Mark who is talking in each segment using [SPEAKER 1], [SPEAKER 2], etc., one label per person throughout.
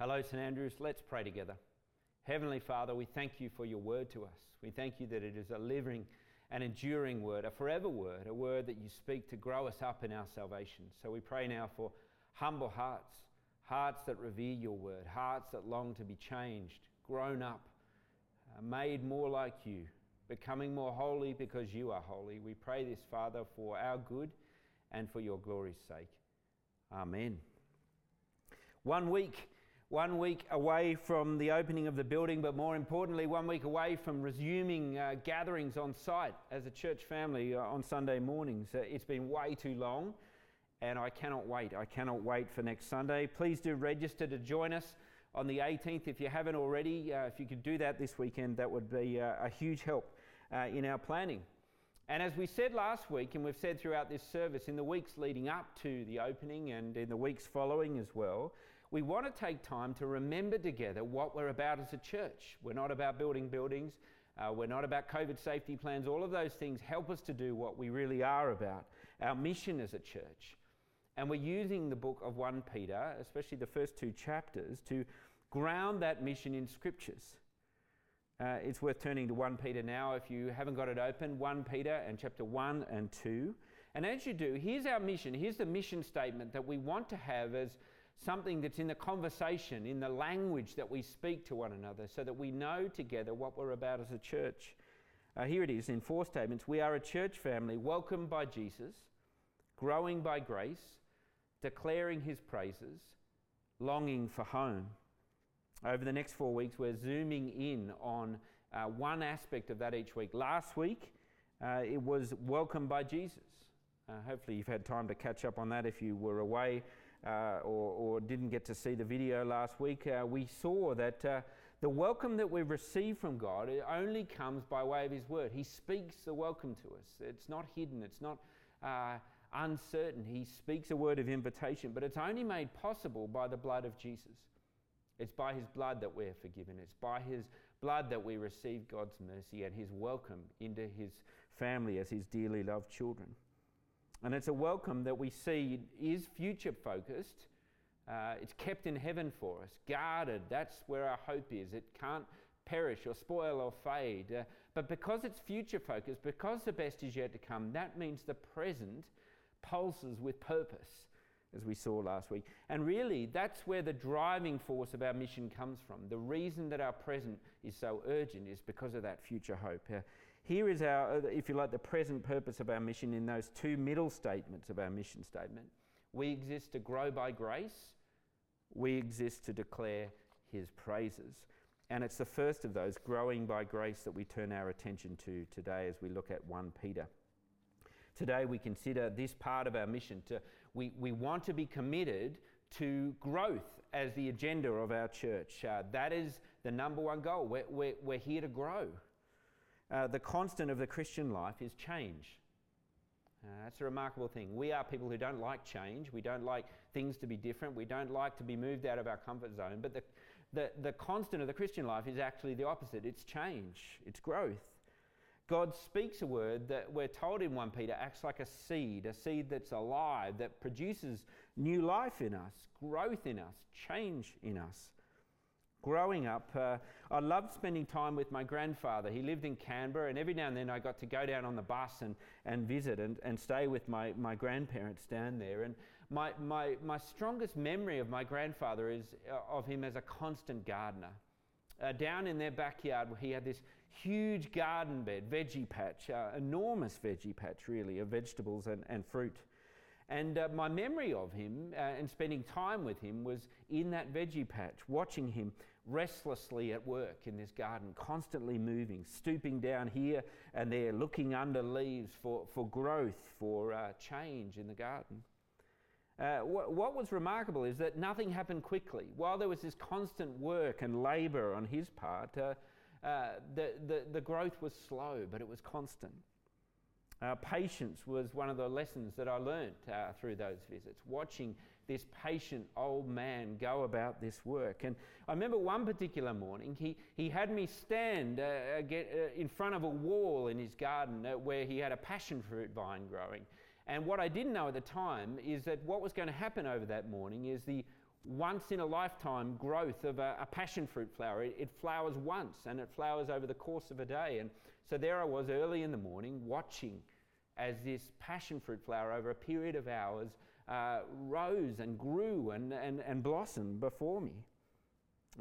[SPEAKER 1] Hello, St Andrews. Let's pray together. Heavenly Father, we thank you for your word to us. We thank you that it is a living and enduring word, a forever word, a word that you speak to grow us up in our salvation. So we pray now for humble hearts, hearts that revere your word, hearts that long to be changed, grown up, uh, made more like you, becoming more holy because you are holy. We pray this, Father, for our good and for your glory's sake. Amen. One week one week away from the opening of the building, but more importantly, one week away from resuming uh, gatherings on site as a church family uh, on Sunday mornings. Uh, it's been way too long, and I cannot wait. I cannot wait for next Sunday. Please do register to join us on the 18th if you haven't already. Uh, if you could do that this weekend, that would be uh, a huge help uh, in our planning. And as we said last week, and we've said throughout this service, in the weeks leading up to the opening and in the weeks following as well, we want to take time to remember together what we're about as a church. We're not about building buildings, uh, we're not about COVID safety plans. All of those things help us to do what we really are about our mission as a church. And we're using the book of 1 Peter, especially the first two chapters, to ground that mission in scriptures. Uh, it's worth turning to 1 Peter now if you haven't got it open. 1 Peter and chapter 1 and 2. And as you do, here's our mission. Here's the mission statement that we want to have as something that's in the conversation, in the language that we speak to one another, so that we know together what we're about as a church. Uh, here it is in four statements We are a church family welcomed by Jesus, growing by grace, declaring his praises, longing for home. Over the next four weeks, we're zooming in on uh, one aspect of that each week. Last week, uh, it was welcomed by Jesus. Uh, hopefully, you've had time to catch up on that if you were away uh, or, or, didn't get to see the video last week, uh, we saw that uh, the welcome that we receive from God only comes by way of His Word. He speaks the welcome to us. It's not hidden, it's not uh, uncertain. He speaks a word of invitation, but it's only made possible by the blood of Jesus. It's by His blood that we're forgiven. It's by His blood that we receive God's mercy and His welcome into His family as His dearly loved children. And it's a welcome that we see is future focused. Uh, it's kept in heaven for us, guarded. That's where our hope is. It can't perish or spoil or fade. Uh, but because it's future focused, because the best is yet to come, that means the present pulses with purpose, as we saw last week. And really, that's where the driving force of our mission comes from. The reason that our present is so urgent is because of that future hope. Uh, here is our, uh, if you like, the present purpose of our mission in those two middle statements of our mission statement. We exist to grow by grace, we exist to declare his praises. And it's the first of those, growing by grace, that we turn our attention to today as we look at 1 Peter. Today we consider this part of our mission. To, we, we want to be committed to growth as the agenda of our church. Uh, that is the number one goal. We're, we're, we're here to grow. Uh, the constant of the Christian life is change. Uh, that's a remarkable thing. We are people who don't like change. We don't like things to be different. We don't like to be moved out of our comfort zone. But the, the, the constant of the Christian life is actually the opposite it's change, it's growth. God speaks a word that we're told in 1 Peter acts like a seed, a seed that's alive, that produces new life in us, growth in us, change in us. Growing up, uh, I loved spending time with my grandfather. He lived in Canberra, and every now and then I got to go down on the bus and, and visit and, and stay with my, my grandparents down there. And my, my, my strongest memory of my grandfather is uh, of him as a constant gardener. Uh, down in their backyard, he had this huge garden bed, veggie patch, uh, enormous veggie patch, really, of vegetables and, and fruit. And uh, my memory of him uh, and spending time with him was in that veggie patch, watching him restlessly at work in this garden, constantly moving, stooping down here and there, looking under leaves for, for growth, for uh, change in the garden. Uh, what, what, was remarkable is that nothing happened quickly. While there was this constant work and labour on his part, uh, uh, the, the, the growth was slow, but it was constant. Uh, patience was one of the lessons that I learnt uh, through those visits, watching this patient old man go about this work. And I remember one particular morning, he, he had me stand uh, get, uh, in front of a wall in his garden uh, where he had a passion fruit vine growing. And what I didn't know at the time is that what was going to happen over that morning is the once in a lifetime growth of a, a passion fruit flower. It, it, flowers once and it flowers over the course of a day. And so there I was early in the morning watching as this passion fruit flower over a period of hours uh, rose and grew and, and, and blossomed before me.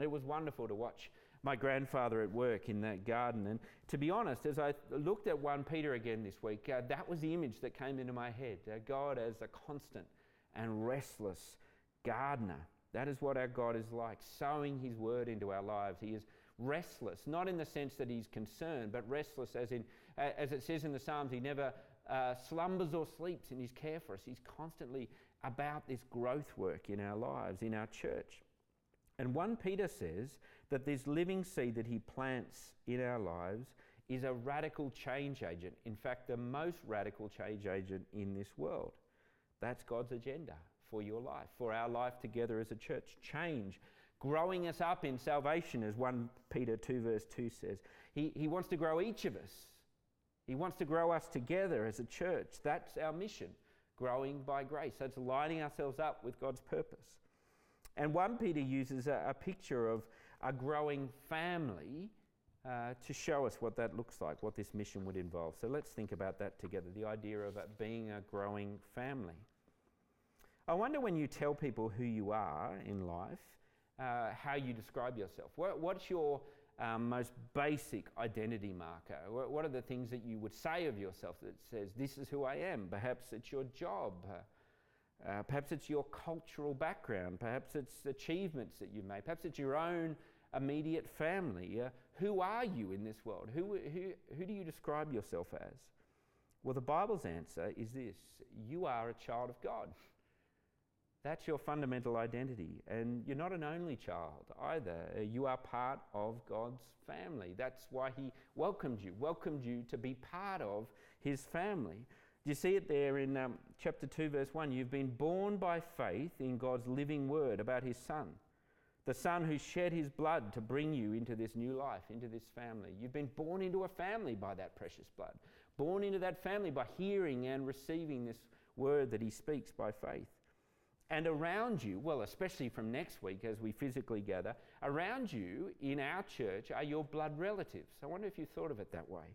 [SPEAKER 1] It was wonderful to watch my grandfather at work in that garden. And to be honest, as I looked at 1 Peter again this week, uh, that was the image that came into my head uh, God as a constant and restless gardener. That is what our God is like, sowing His word into our lives. He is restless, not in the sense that He's concerned, but restless as in, as it says in the Psalms, He never uh, slumbers or sleeps in His care for us. He's constantly about this growth work in our lives, in our church. And 1 Peter says that this living seed that He plants in our lives is a radical change agent. In fact, the most radical change agent in this world. That's God's agenda for your life, for our life together as a church. Change, growing us up in salvation, as 1 Peter 2, verse 2 says. He, he wants to grow each of us. He wants to grow us together as a church. That's our mission, growing by grace. That's lining ourselves up with God's purpose. And 1 Peter uses a, a picture of a growing family uh, to show us what that looks like, what this mission would involve. So let's think about that together the idea of it being a growing family. I wonder when you tell people who you are in life, uh, how you describe yourself. What, what's your um, most basic identity marker? What, what, are the things that you would say of yourself that says, This is who I am? Perhaps it's your job. Uh, uh, perhaps it's your cultural background. Perhaps it's achievements that you've made. Perhaps it's your own immediate family. Uh, who are you in this world? Who, who, who do you describe yourself as? Well, the Bible's answer is this you are a child of God. That's your fundamental identity. And you're not an only child either. You are part of God's family. That's why He welcomed you, welcomed you to be part of His family. Do you see it there in um, chapter 2, verse 1? You've been born by faith in God's living word about His Son, the Son who shed His blood to bring you into this new life, into this family. You've been born into a family by that precious blood, born into that family by hearing and receiving this word that He speaks by faith. And around you, well, especially from next week as we physically gather, around you in our church are your blood relatives. I wonder if you thought of it that way.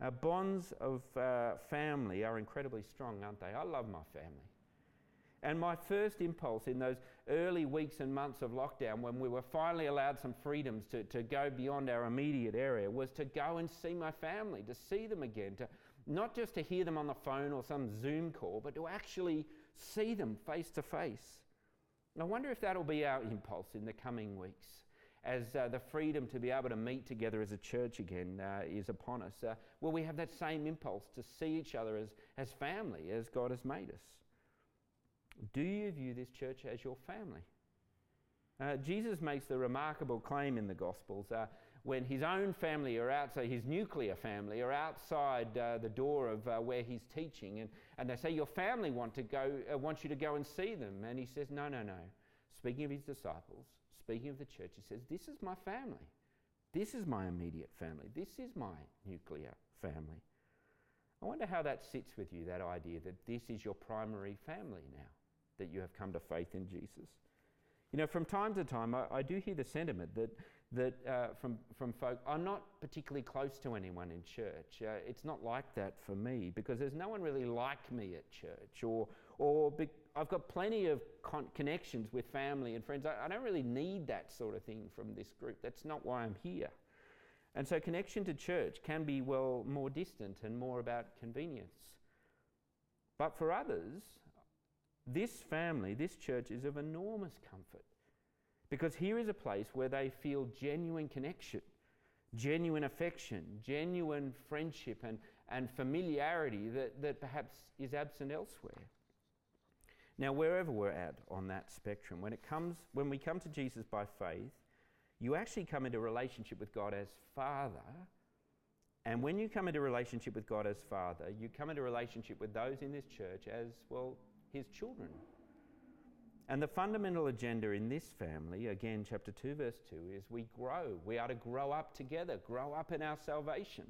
[SPEAKER 1] Our bonds of uh, family are incredibly strong, aren't they? I love my family. And my first impulse in those early weeks and months of lockdown, when we were finally allowed some freedoms to, to go beyond our immediate area, was to go and see my family, to see them again, to not just to hear them on the phone or some Zoom call, but to actually see them face to face. I wonder if that'll be our impulse in the coming weeks as uh, the freedom to be able to meet together as a church again uh, is upon us. Uh, will we have that same impulse to see each other as, as family, as God has made us? Do you view this church as your family? Uh, Jesus makes the remarkable claim in the Gospels uh, when his own family are outside, his nuclear family are outside uh, the door of uh, where he's teaching, and, and they say, Your family want, to go, uh, want you to go and see them. And he says, No, no, no. Speaking of his disciples, speaking of the church, he says, This is my family. This is my immediate family. This is my nuclear family. I wonder how that sits with you, that idea that this is your primary family now, that you have come to faith in Jesus. You know, from time to time, I, I do hear the sentiment that that uh, from, from folk, I'm not particularly close to anyone in church. Uh, it's not like that for me because there's no one really like me at church, or, or be- I've got plenty of con- connections with family and friends. I, I don't really need that sort of thing from this group. That's not why I'm here. And so, connection to church can be, well, more distant and more about convenience. But for others, this family, this church is of enormous comfort because here is a place where they feel genuine connection, genuine affection, genuine friendship, and, and familiarity that, that perhaps is absent elsewhere. Now, wherever we're at on that spectrum, when, it comes, when we come to Jesus by faith, you actually come into relationship with God as Father. And when you come into relationship with God as Father, you come into relationship with those in this church as, well, His children. And the fundamental agenda in this family, again, chapter 2, verse 2, is we grow. We are to grow up together, grow up in our salvation.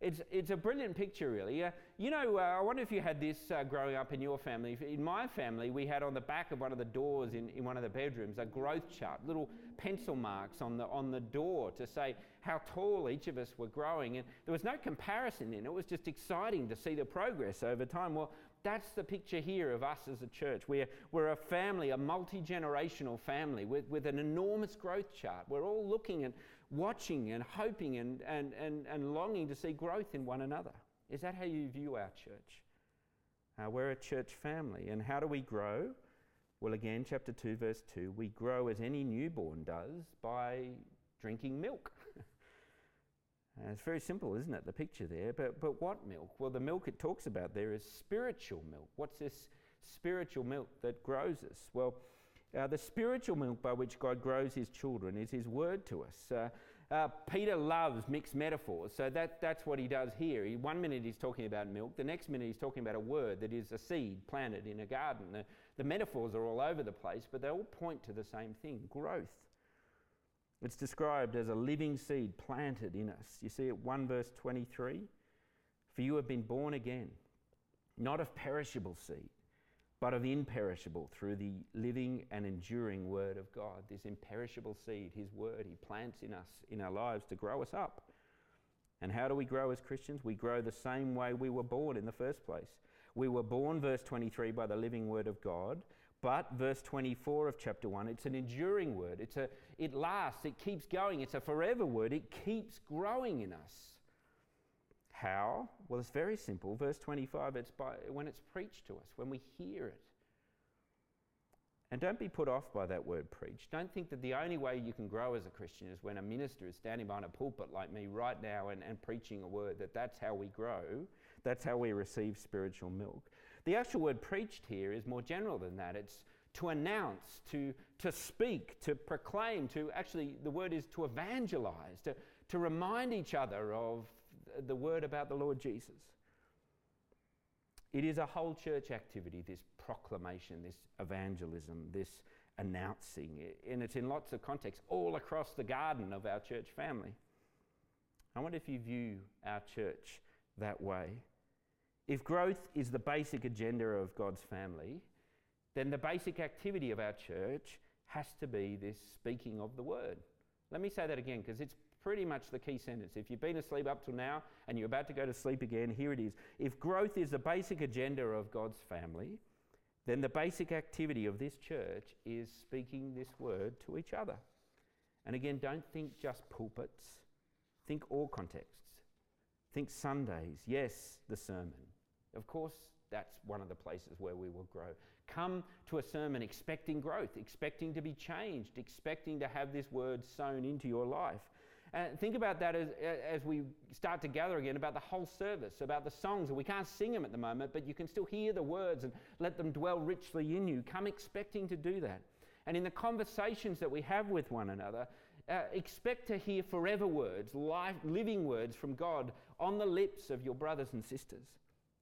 [SPEAKER 1] It's, it's a brilliant picture, really. Uh, you know, uh, I wonder if you had this uh, growing up in your family. In my family, we had on the back of one of the doors in, in one of the bedrooms a growth chart, little pencil marks on the, on the door to say how tall each of us were growing. And there was no comparison in it. It was just exciting to see the progress over time. Well, that's the picture here of us as a church. We're, we're a family, a multi generational family with, with an enormous growth chart. We're all looking and watching and hoping and, and, and, and longing to see growth in one another. Is that how you view our church? Uh, we're a church family. And how do we grow? Well, again, chapter 2, verse 2 we grow as any newborn does by drinking milk. Uh, it's very simple, isn't it? The picture there. But, but what milk? Well, the milk it talks about there is spiritual milk. What's this spiritual milk that grows us? Well, uh, the spiritual milk by which God grows his children is his word to us. Uh, uh, Peter loves mixed metaphors, so that, that's what he does here. He, one minute he's talking about milk, the next minute he's talking about a word that is a seed planted in a garden. The, the metaphors are all over the place, but they all point to the same thing growth. It's described as a living seed planted in us. You see it 1 verse 23. For you have been born again, not of perishable seed, but of imperishable through the living and enduring Word of God. This imperishable seed, His Word, He plants in us, in our lives to grow us up. And how do we grow as Christians? We grow the same way we were born in the first place. We were born, verse 23, by the living Word of God. But verse 24 of chapter 1, it's an enduring word. It's a, it lasts, it keeps going, it's a forever word, it keeps growing in us. How? Well, it's very simple. Verse 25, it's by, when it's preached to us, when we hear it. And don't be put off by that word preach. Don't think that the only way you can grow as a Christian is when a minister is standing behind a pulpit like me right now and, and preaching a word, that that's how we grow. That's how we receive spiritual milk. The actual word preached here is more general than that. It's to announce, to, to speak, to proclaim, to actually, the word is to evangelize, to, to remind each other of the word about the Lord Jesus. It is a whole church activity, this proclamation, this evangelism, this announcing. And it's in lots of contexts, all across the garden of our church family. I wonder if you view our church that way. If growth is the basic agenda of God's family, then the basic activity of our church has to be this speaking of the word. Let me say that again because it's pretty much the key sentence. If you've been asleep up till now and you're about to go to sleep again, here it is. If growth is the basic agenda of God's family, then the basic activity of this church is speaking this word to each other. And again, don't think just pulpits, think all contexts. Think Sundays, yes, the sermon. Of course, that's one of the places where we will grow. Come to a sermon expecting growth, expecting to be changed, expecting to have this word sown into your life. And think about that as, as we start to gather again about the whole service, about the songs. We can't sing them at the moment, but you can still hear the words and let them dwell richly in you. Come expecting to do that. And in the conversations that we have with one another, uh, expect to hear forever words, life, living words from God on the lips of your brothers and sisters.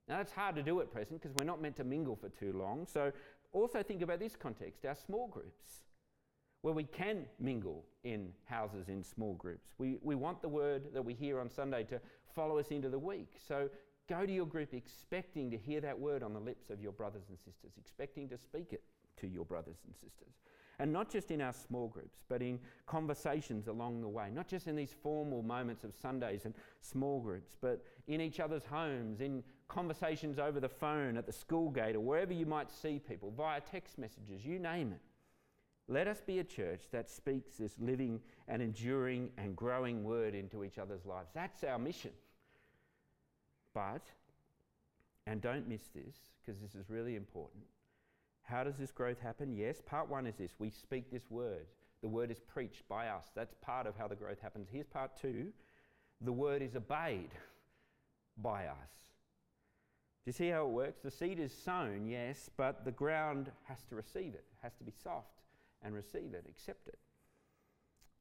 [SPEAKER 1] Now, that's hard to do at present because we're not meant to mingle for too long. So, also think about this context our small groups, where we can mingle in houses in small groups. We, we want the word that we hear on Sunday to follow us into the week. So, go to your group expecting to hear that word on the lips of your brothers and sisters, expecting to speak it to your brothers and sisters. And not just in our small groups, but in conversations along the way, not just in these formal moments of Sundays and small groups, but in each other's homes, in conversations over the phone, at the school gate, or wherever you might see people, via text messages, you name it. Let us be a church that speaks this living and enduring and growing word into each other's lives. That's our mission. But, and don't miss this, because this is really important, how does this growth happen? Yes, part one is this we speak this word. The word is preached by us. That's part of how the growth happens. Here's part two the word is obeyed by us. Do you see how it works? The seed is sown, yes, but the ground has to receive it, has to be soft and receive it, accept it.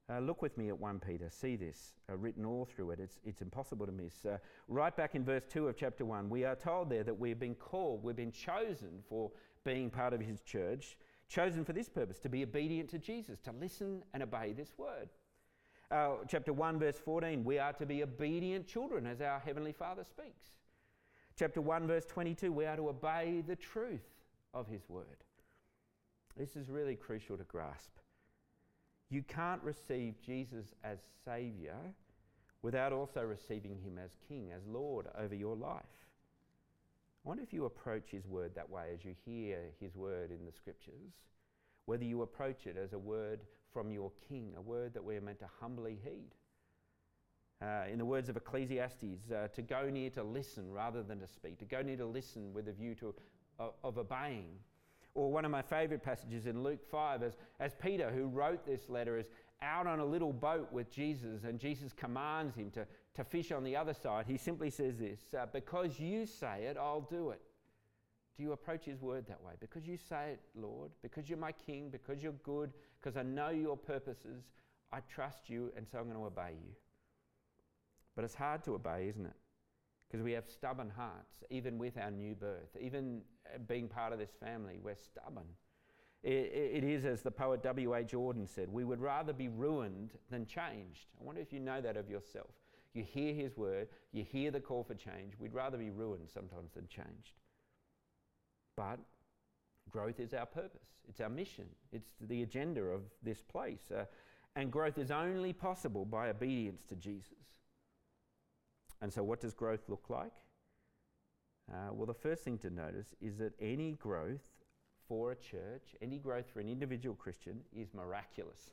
[SPEAKER 1] Uh, look with me at 1 Peter. See this uh, written all through it. It's, it's impossible to miss. Uh, right back in verse 2 of chapter 1, we are told there that we've been called, we've been chosen for being part of his church, chosen for this purpose to be obedient to Jesus, to listen and obey this word. Uh, chapter 1, verse 14, we are to be obedient children as our Heavenly Father speaks. Chapter 1, verse 22, we are to obey the truth of His Word. This is really crucial to grasp. You can't receive Jesus as Saviour without also receiving Him as King, as Lord over your life. I wonder if you approach His Word that way as you hear His Word in the Scriptures, whether you approach it as a word from your King, a word that we are meant to humbly heed. Uh, in the words of Ecclesiastes, uh, to go near to listen rather than to speak, to go near to listen with a view to, uh, of obeying. Or one of my favourite passages in Luke 5, as, as Peter, who wrote this letter, is out on a little boat with Jesus, and Jesus commands him to, to fish on the other side. He simply says this uh, Because you say it, I'll do it. Do you approach His word that way? Because you say it, Lord, because you're my King, because you're good, because I know your purposes, I trust you, and so I'm going to obey you. But it's hard to obey, isn't it? Because we have stubborn hearts, even with our new birth, even uh, being part of this family, we're stubborn. It, is, as the poet W.H. Auden said, we would rather be ruined than changed. I wonder if you know that of yourself. You hear his word, you hear the call for change. We'd rather be ruined sometimes than changed. But growth is our purpose, it's our mission, it's the agenda of this place. Uh, and growth is only possible by obedience to Jesus. And so, what does growth look like? Uh, well, the first thing to notice is that any growth for a church, any growth for an individual Christian is miraculous.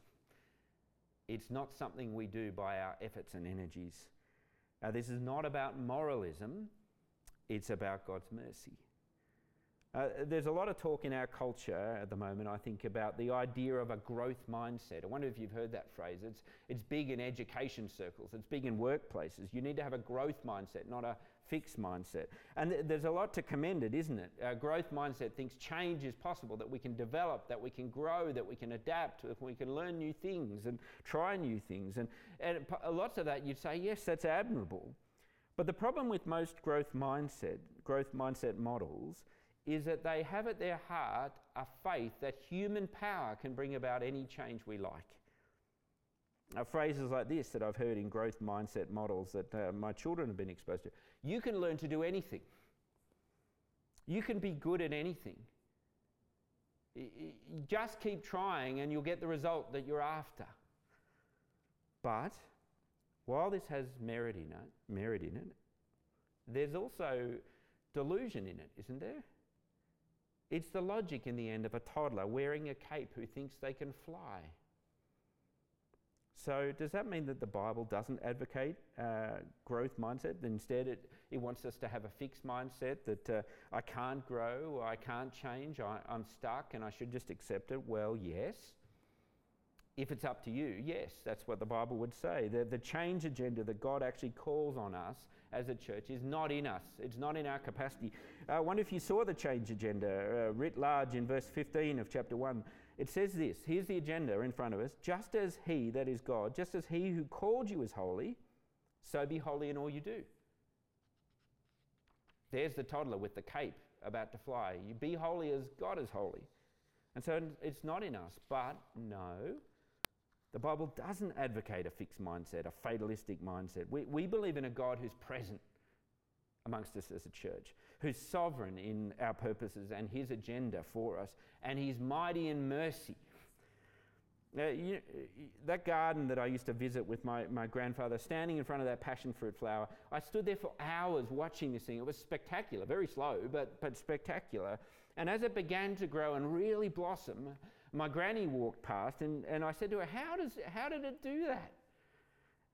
[SPEAKER 1] It's not something we do by our efforts and energies. Uh, this is not about moralism, it's about God's mercy. Uh, there's a lot of talk in our culture at the moment, I think, about the idea of a growth mindset. I wonder if you've heard that phrase. It's, it's big in education circles, it's big in workplaces. You need to have a growth mindset, not a fixed mindset. And th- there's a lot to commend it, isn't it? A growth mindset thinks change is possible, that we can develop, that we can grow, that we can adapt, that we can learn new things and try new things. And, and lots of that you'd say, yes, that's admirable. But the problem with most growth mindset, growth mindset models, is that they have at their heart a faith that human power can bring about any change we like. Phrases like this that I've heard in growth mindset models that uh, my children have been exposed to. You can learn to do anything. You can be good at anything. Just keep trying and you'll get the result that you're after. But while this has merit in it, merit in it, there's also delusion in it, isn't there? It's the logic in the end of a toddler wearing a cape who thinks they can fly. So, does that mean that the Bible doesn't advocate uh, growth mindset? Instead, it, it wants us to have a fixed mindset that uh, I can't grow I can't change, I, I'm stuck and I should just accept it? Well, yes. If it's up to you, yes, that's what the Bible would say. The, the change agenda that God actually calls on us as a church is not in us, it's not in our capacity. I wonder if you saw the change agenda uh, writ large in verse 15 of chapter 1. It says this here's the agenda in front of us just as He, that is God, just as He who called you is holy, so be holy in all you do. There's the toddler with the cape about to fly. You be holy as God is holy. And so it's not in us, but no, the Bible doesn't advocate a fixed mindset, a fatalistic mindset. We, we believe in a God who's present amongst us as a church, who's sovereign in our purposes and his agenda for us, and he's mighty in mercy. You, that garden that I used to visit with my, my grandfather, standing in front of that passion fruit flower, I stood there for hours watching this thing. It was spectacular, very slow, but, but spectacular. And as it began to grow and really blossom, my granny walked past and, and I said to her, how, does, how did it do that?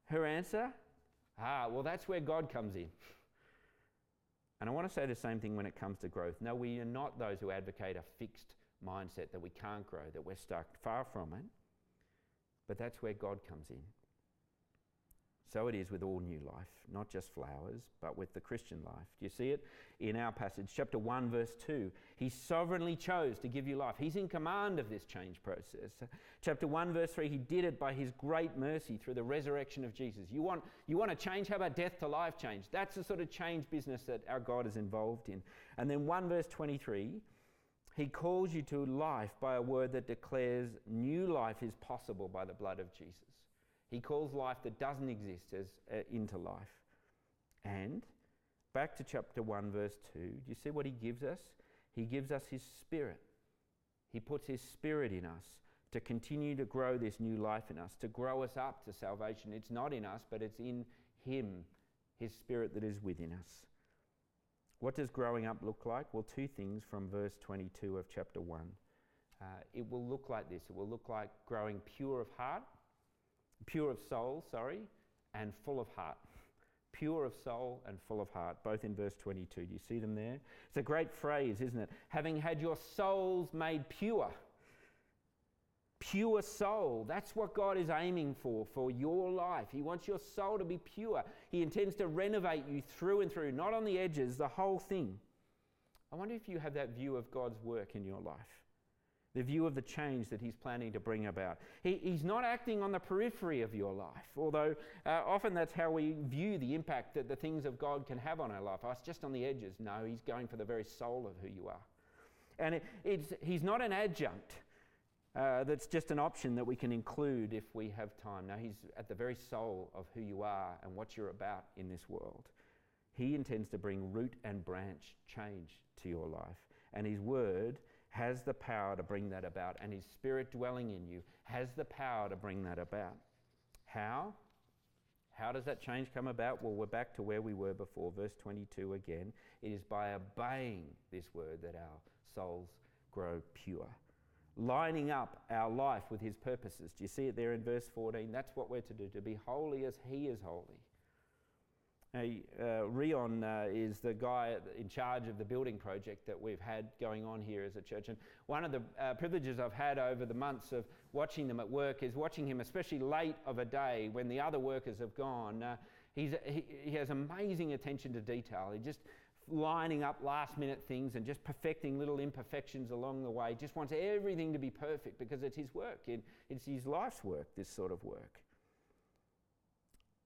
[SPEAKER 1] Her answer, ah, well, that's where God comes in. And I want to say the same thing when it comes to growth. No, we are not those who advocate a fixed mindset that we can't grow, that we're stuck. Far from it. But that's where God comes in. So it is with all new life, not just flowers, but with the Christian life. Do you see it in our passage, chapter 1, verse 2? He sovereignly chose to give you life. He's in command of this change process. Chapter 1, verse 3, he did it by his great mercy through the resurrection of Jesus. You want, you want to change? How about death to life change? That's the sort of change business that our God is involved in. And then 1, verse 23, he calls you to life by a word that declares new life is possible by the blood of Jesus. He calls life that doesn't exist as uh, into life. And back to chapter 1 verse 2, do you see what he gives us? He gives us his spirit. He puts his spirit in us to continue to grow this new life in us, to grow us up to salvation. It's not in us, but it's in him, his spirit that is within us. What does growing up look like? Well, two things from verse 22 of chapter 1. Uh, it will look like this it will look like growing pure of heart, pure of soul, sorry, and full of heart. Pure of soul and full of heart, both in verse 22. Do you see them there? It's a great phrase, isn't it? Having had your souls made pure. Pure soul. That's what God is aiming for for your life. He wants your soul to be pure. He intends to renovate you through and through, not on the edges, the whole thing. I wonder if you have that view of God's work in your life the view of the change that he's planning to bring about. He, he's not acting on the periphery of your life, although uh, often that's how we view the impact that the things of God can have on our life. It's just on the edges. No, he's going for the very soul of who you are. And it, it's, he's not an adjunct uh, that's just an option that we can include if we have time. No, he's at the very soul of who you are and what you're about in this world. He intends to bring root and branch change to your life. And his word has the power to bring that about, and His Spirit dwelling in you has the power to bring that about. How? How does that change come about? Well, we're back to where we were before, verse 22 again. It is by obeying this word that our souls grow pure. Lining up our life with his purposes. Do you see it there in verse 14? That's what we're to do, to be holy as he is holy. Now, uh, Rion uh, is the guy in charge of the building project that we've had going on here as a church. And one of the uh, privileges I've had over the months of watching them at work is watching him, especially late of a day when the other workers have gone. Uh, he, he has amazing attention to detail. He just lining up last minute things and just perfecting little imperfections along the way. Just wants everything to be perfect because it's his work. It, it's his life's work, this sort of work.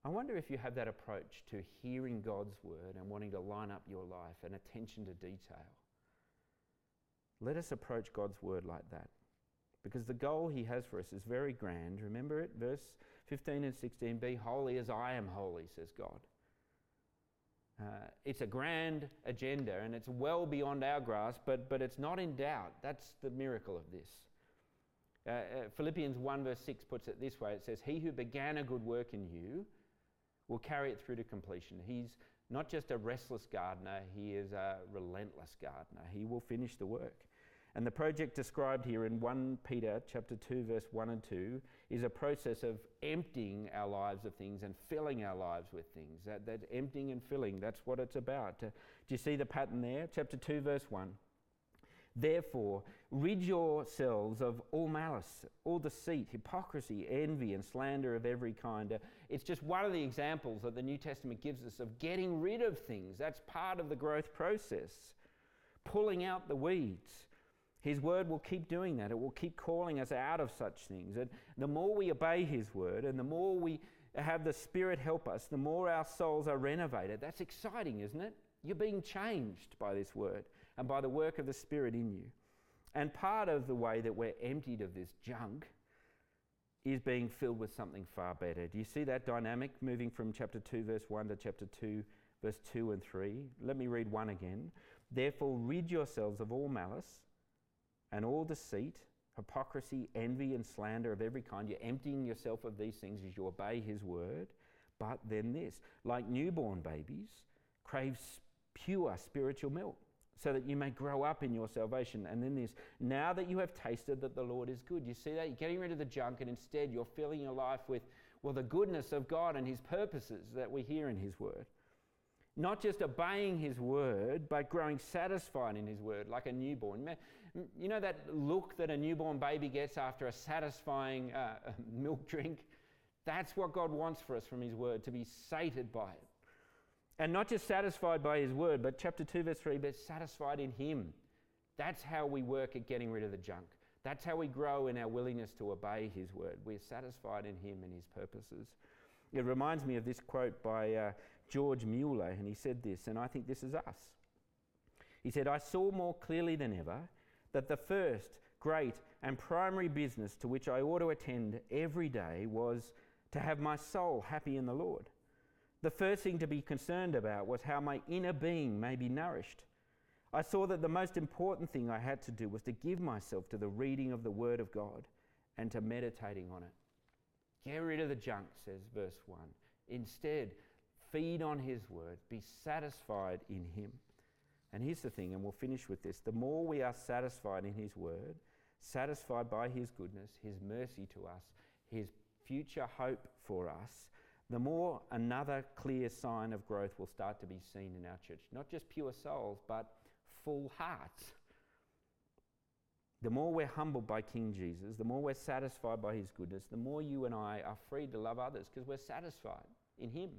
[SPEAKER 1] I wonder if you have that approach to hearing God's word and wanting to line up your life and attention to detail. Let us approach God's word like that. Because the goal he has for us is very grand. Remember it? Verse 15 and 16 Be holy as I am holy, says God. Uh, it's a grand agenda and it's well beyond our grasp, but, but it's not in doubt. That's the miracle of this. Uh, uh, Philippians 1 verse 6 puts it this way it says, He who began a good work in you will carry it through to completion. He's not just a restless gardener, he is a relentless gardener. He will finish the work. And the project described here in 1 Peter chapter 2 verse 1 and 2 is a process of emptying our lives of things and filling our lives with things. That, that emptying and filling, that's what it's about. do you see the pattern there? Chapter 2 verse 1. Therefore, rid yourselves of all malice, all deceit, hypocrisy, envy, and slander of every kind. Uh, it's just one of the examples that the New Testament gives us of getting rid of things. That's part of the growth process, pulling out the weeds. His word will keep doing that. It will keep calling us out of such things. And the more we obey His word and the more we have the Spirit help us, the more our souls are renovated. That's exciting, isn't it? You're being changed by this word and by the work of the Spirit in you. And part of the way that we're emptied of this junk is being filled with something far better. Do you see that dynamic moving from chapter 2, verse 1 to chapter 2, verse 2 and 3? Let me read 1 again. Therefore, rid yourselves of all malice and all deceit, hypocrisy, envy, and slander of every kind. You're emptying yourself of these things as you obey his word. But then this, like newborn babies, crave pure spiritual milk so that you may grow up in your salvation. And then this, now that you have tasted that the Lord is good. You see that? You're getting rid of the junk, and instead you're filling your life with, well, the goodness of God and His purposes that we hear in His Word. Not just obeying His Word, but growing satisfied in His Word, like a newborn. You know that look that a newborn baby gets after a satisfying uh, milk drink? That's what God wants for us from His Word, to be sated by it. And not just satisfied by his word, but chapter 2, verse 3, but satisfied in him. That's how we work at getting rid of the junk. That's how we grow in our willingness to obey his word. We're satisfied in him and his purposes. It reminds me of this quote by uh, George Mueller, and he said this, and I think this is us. He said, I saw more clearly than ever that the first, great, and primary business to which I ought to attend every day was to have my soul happy in the Lord. The first thing to be concerned about was how my inner being may be nourished. I saw that the most important thing I had to do was to give myself to the reading of the Word of God and to meditating on it. Get rid of the junk, says verse 1. Instead, feed on His Word, be satisfied in Him. And here's the thing, and we'll finish with this the more we are satisfied in His Word, satisfied by His goodness, His mercy to us, His future hope for us, the more another clear sign of growth will start to be seen in our church. Not just pure souls, but full hearts. The more we're humbled by King Jesus, the more we're satisfied by his goodness, the more you and I are free to love others because we're satisfied in him.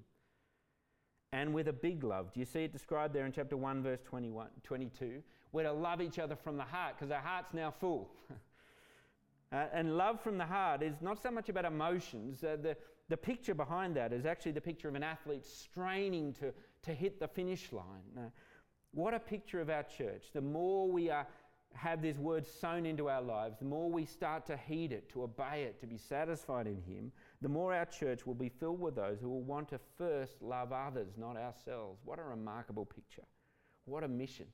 [SPEAKER 1] And with a big love. Do you see it described there in chapter 1, verse 21, 22? We're to love each other from the heart because our heart's now full. uh, and love from the heart is not so much about emotions. Uh, the, the picture behind that is actually the picture of an athlete straining to, to hit the finish line. What a picture of our church. The more we are, have this word sown into our lives, the more we start to heed it, to obey it, to be satisfied in Him, the more our church will be filled with those who will want to first love others, not ourselves. What a remarkable picture. What a mission.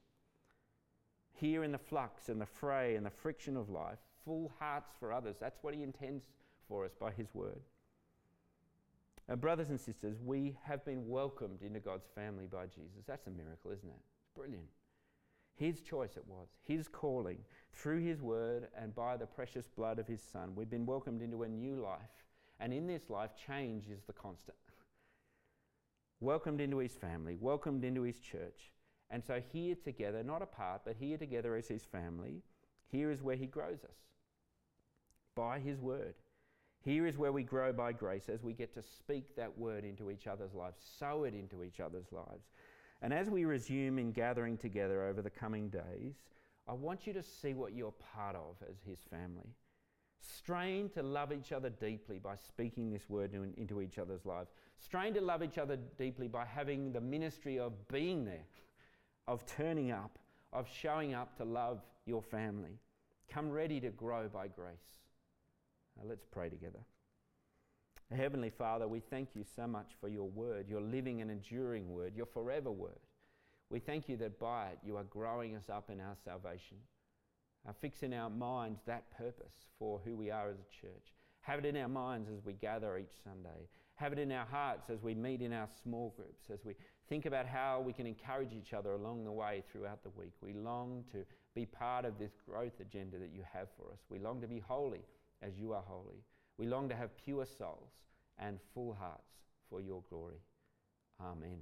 [SPEAKER 1] Here in the flux and the fray and the friction of life, full hearts for others. That's what He intends for us by His word. Now, brothers and sisters, we have been welcomed into God's family by Jesus. That's a miracle, isn't it? It's brilliant. His choice it was, His calling, through His word and by the precious blood of His Son. We've been welcomed into a new life. And in this life, change is the constant. welcomed into His family, welcomed into His church. And so, here together, not apart, but here together as His family, here is where He grows us by His word. Here is where we grow by grace as we get to speak that word into each other's lives, sow it into each other's lives. And as we resume in gathering together over the coming days, I want you to see what you're part of as His family. Strain to love each other deeply by speaking this word into each other's lives. Strain to love each other deeply by having the ministry of being there, of turning up, of showing up to love your family. Come ready to grow by grace. Now let's pray together. Heavenly Father, we thank you so much for your word, your living and enduring word, your forever word. We thank you that by it you are growing us up in our salvation, uh, fix in our minds that purpose for who we are as a church. Have it in our minds as we gather each Sunday. Have it in our hearts as we meet in our small groups, as we think about how we can encourage each other along the way throughout the week. We long to be part of this growth agenda that you have for us. We long to be holy as you are holy. We long to have pure souls and full hearts for your glory. Amen.